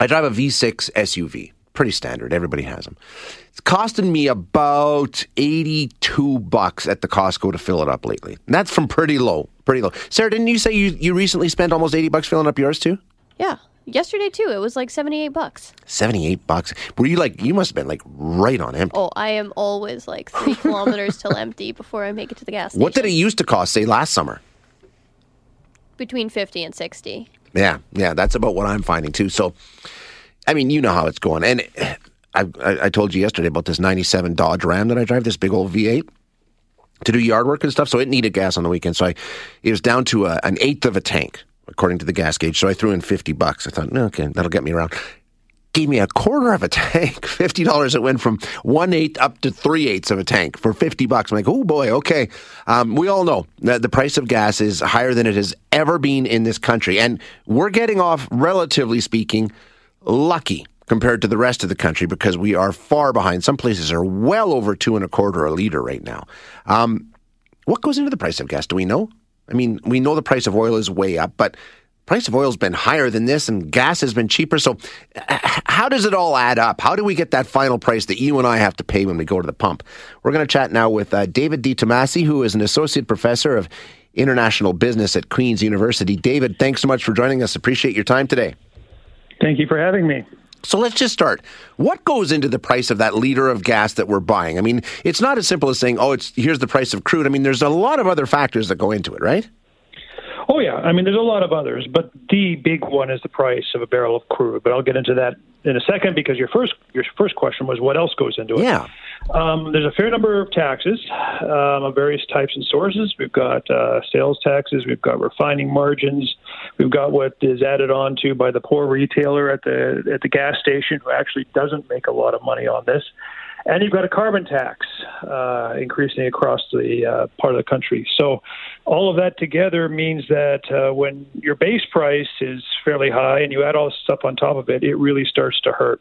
I drive a V6 SUV. Pretty standard. Everybody has them. It's costing me about 82 bucks at the Costco to fill it up lately. And that's from pretty low. Pretty low. Sarah, didn't you say you, you recently spent almost 80 bucks filling up yours too? Yeah. Yesterday too, it was like 78 bucks. 78 bucks. Were you like, you must have been like right on empty. Oh, I am always like three kilometers till empty before I make it to the gas station. What did it used to cost, say, last summer? Between 50 and 60. Yeah, yeah, that's about what I'm finding too. So, I mean, you know how it's going. And I, I, I told you yesterday about this 97 Dodge Ram that I drive, this big old V8 to do yard work and stuff. So it needed gas on the weekend. So I, it was down to a, an eighth of a tank, according to the gas gauge. So I threw in 50 bucks. I thought, okay, that'll get me around. Gave me a quarter of a tank, fifty dollars. It went from one eighth up to three eighths of a tank for fifty bucks. I'm like, oh boy, okay. Um, we all know that the price of gas is higher than it has ever been in this country, and we're getting off, relatively speaking, lucky compared to the rest of the country because we are far behind. Some places are well over two and a quarter a liter right now. Um, what goes into the price of gas? Do we know? I mean, we know the price of oil is way up, but price of oil has been higher than this and gas has been cheaper. So how does it all add up? How do we get that final price that you and I have to pay when we go to the pump? We're going to chat now with uh, David Detomasi, who is an associate professor of international business at Queen's University. David, thanks so much for joining us. Appreciate your time today. Thank you for having me. So let's just start. What goes into the price of that liter of gas that we're buying? I mean, it's not as simple as saying, "Oh, it's here's the price of crude." I mean, there's a lot of other factors that go into it, right? Oh yeah, I mean, there's a lot of others, but the big one is the price of a barrel of crude. But I'll get into that in a second because your first your first question was what else goes into it. Yeah. Um, there's a fair number of taxes um, of various types and sources. We've got uh, sales taxes, we've got refining margins, we've got what is added on to by the poor retailer at the at the gas station who actually doesn't make a lot of money on this. And you've got a carbon tax uh, increasing across the uh, part of the country. So, all of that together means that uh, when your base price is fairly high and you add all this stuff on top of it, it really starts to hurt.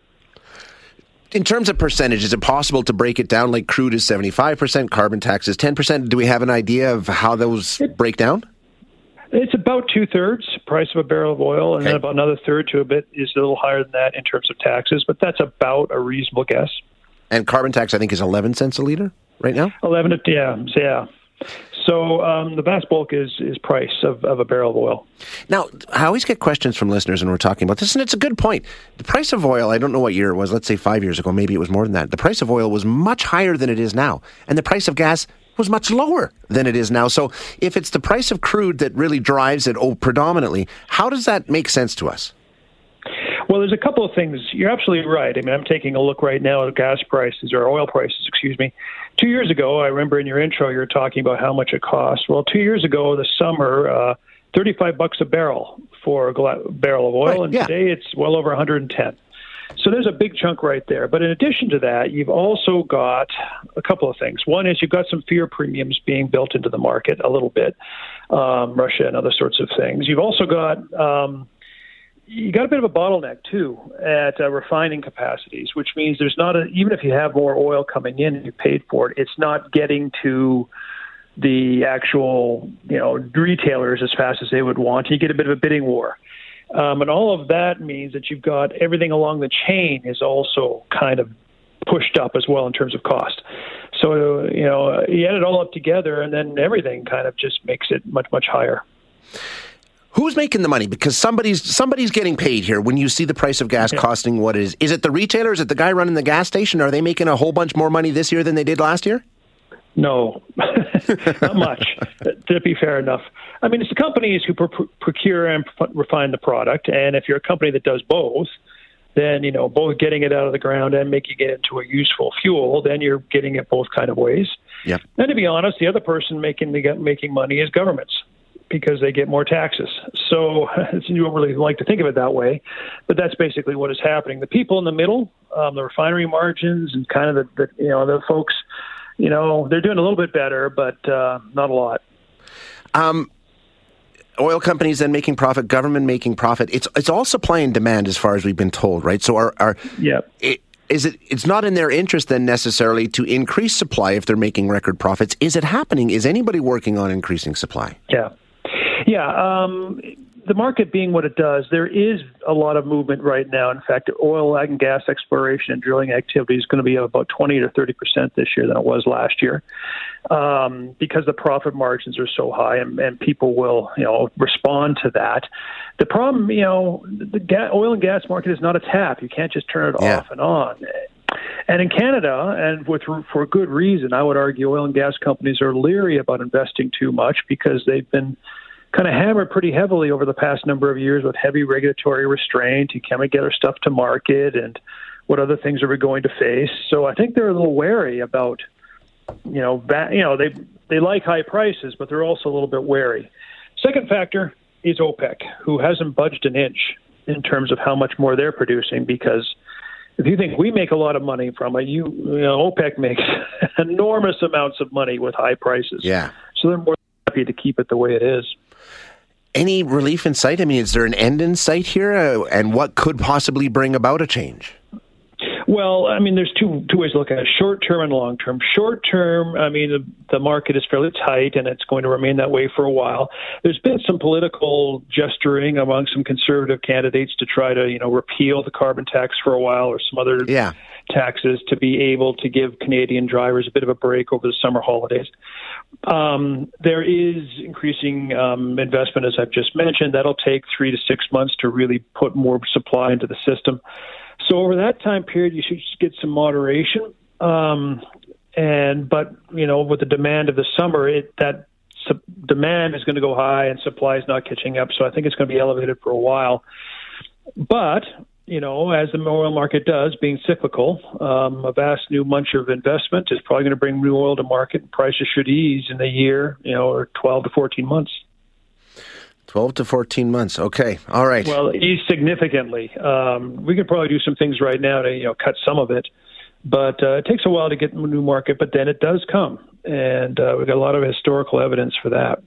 In terms of percentage, is it possible to break it down like crude is 75%, carbon tax is 10%? Do we have an idea of how those break down? It's about two thirds price of a barrel of oil, and Okay. then about another third to a bit is a little higher than that in terms of taxes, but that's about a reasonable guess. And carbon tax, I think, is 11 cents a liter right now. Eleven, to, yeah, yeah. So um, the vast bulk is is price of, of a barrel of oil. Now, I always get questions from listeners when we're talking about this, and it's a good point. The price of oil, I don't know what year it was, let's say five years ago, maybe it was more than that. The price of oil was much higher than it is now, and the price of gas was much lower than it is now. So if it's the price of crude that really drives it oh, predominantly, how does that make sense to us? Well, there's a couple of things. You're absolutely right. I mean, I'm taking a look right now at gas prices or oil prices, excuse me. Two years ago, I remember in your intro you were talking about how much it cost. Well, two years ago, the summer, uh, 35 bucks a barrel for a gla- barrel of oil, Right, and yeah. today it's well over 110. So there's a big chunk right there. But in addition to that, you've also got a couple of things. One is you've got some fear premiums being built into the market a little bit, um, Russia and other sorts of things. You've also got um, you got a bit of a bottleneck too at uh, refining capacities, which means there's not a even if you have more oil coming in and you paid for it, it's not getting to the actual you know retailers as fast as they would want. You get a bit of a bidding war. Um, and all of that means that you've got everything along the chain is also kind of pushed up as well in terms of cost. So, you know, you add it all up together and then everything kind of just makes it much, much higher. Who's making the money? Because somebody's somebody's getting paid here. When you see the price of gas costing what it is, is it the retailer? Is it the guy running the gas station? Are they making a whole bunch more money this year than they did last year? No, not much. to be fair enough, I mean it's the companies who pro- procure and refine the product, and if you're a company that does both, then you know both getting it out of the ground and making it into a useful fuel, then you're getting it both kind of ways. Yep. And to be honest, the other person making the making money is governments. Because they get more taxes. So you don't really like to think of it that way, but that's basically what is happening. The people in the middle, um, the refinery margins, and kind of the, the you know the folks, you know, they're doing a little bit better, but uh, not a lot. Um, oil companies then making profit, government making profit. It's it's all supply and demand as far as we've been told, right? So our our yeah. It, is it it's not in their interest then necessarily to increase supply if they're making record profits is it happening is anybody working on increasing supply yeah yeah um, the market being what it does, there is a lot of movement right now. In fact, oil and gas exploration and drilling activity is going to be about 20 to 30 percent this year than it was last year, um, because the profit margins are so high, and, and people will, you know, respond to that. The problem, you know, the ga- oil and gas market is not a tap. You can't just turn it yeah. off and on. And in Canada, and with for good reason, I would argue oil and gas companies are leery about investing too much because they've been kind of hammered pretty heavily over the past number of years with heavy regulatory restraint. You can't get our stuff to market, and what other things are we going to face? So I think they're a little wary about, you know, that, you know they they like high prices, but they're also a little bit wary. Second factor is OPEC, who hasn't budged an inch in terms of how much more they're producing because if you think we make a lot of money from it, you, you know, OPEC makes enormous amounts of money with high prices. Yeah. So they're more happy to keep it the way it is any relief in sight? I mean, is there an end in sight here? Uh, and what could possibly bring about a change? Well, I mean, there's two two ways to look at it: short term and long term. Short term, I mean, the, the market is fairly tight, and it's going to remain that way for a while. There's been some political gesturing among some conservative candidates to try to, you know, repeal the carbon tax for a while, or some other yeah. taxes to be able to give Canadian drivers a bit of a break over the summer holidays. Um, there is increasing um, investment, as I've just mentioned. That'll take three to six months to really put more supply into the system. So over that time period, you should get some moderation. Um, and but you know, with the demand of the summer, it that su- demand is going to go high and supply is not catching up. So I think it's going to be elevated for a while. But you know, as the oil market does, being cyclical, um, a vast new bunch of investment is probably going to bring new oil to market. And prices should ease in a year, you know, or 12 to 14 months. 12 to 14 months. Okay. All right. Well, ease significantly. Um, we could probably do some things right now to, you know, cut some of it. But uh, it takes a while to get the new market, but then it does come and uh, we've got a lot of historical evidence for that.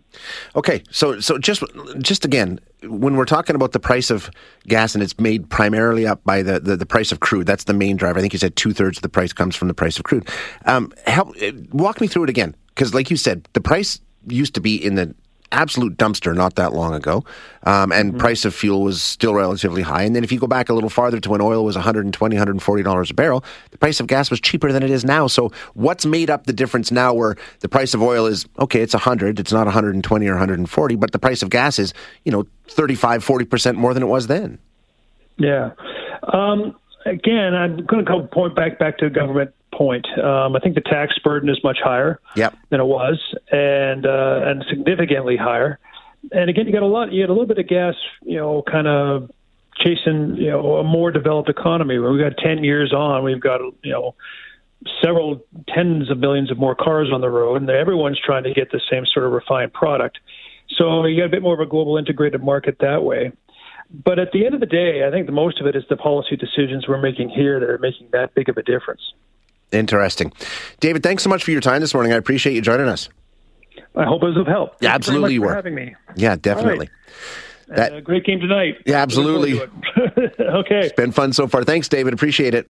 Okay, so so just just again, when we're talking about the price of gas and it's made primarily up by the, the, the price of crude, that's the main driver. I think you said two thirds of the price comes from the price of crude. Um, help walk me through it again, because like you said, the price used to be in the absolute dumpster not that long ago, um, and mm-hmm. price of fuel was still relatively high. And then if you go back a little farther to when oil was 120 $140 a barrel, the price of gas was cheaper than it is now. So what's made up the difference now where the price of oil is, okay, it's 100, it's not 120 or 140, but the price of gas is, you know, 35, 40% more than it was then? Yeah. Um, again, I'm going to go point back back to government point. Um, I think the tax burden is much higher yep. than it was, and uh, and significantly higher. And again, you got a lot. You got a little bit of gas, you know, kind of chasing, you know, a more developed economy. We've got ten years on. We've got, you know, several tens of millions of more cars on the road, and everyone's trying to get the same sort of refined product. So you got a bit more of a global integrated market that way. But at the end of the day, I think the most of it is the policy decisions we're making here that are making that big of a difference. Interesting. David, thanks so much for your time this morning. I appreciate you joining us. I hope it was of help. Yeah, absolutely you, were. having me. Yeah, definitely. That, uh, great game tonight. Yeah, absolutely. okay. It's been fun so far. Thanks, David. Appreciate it.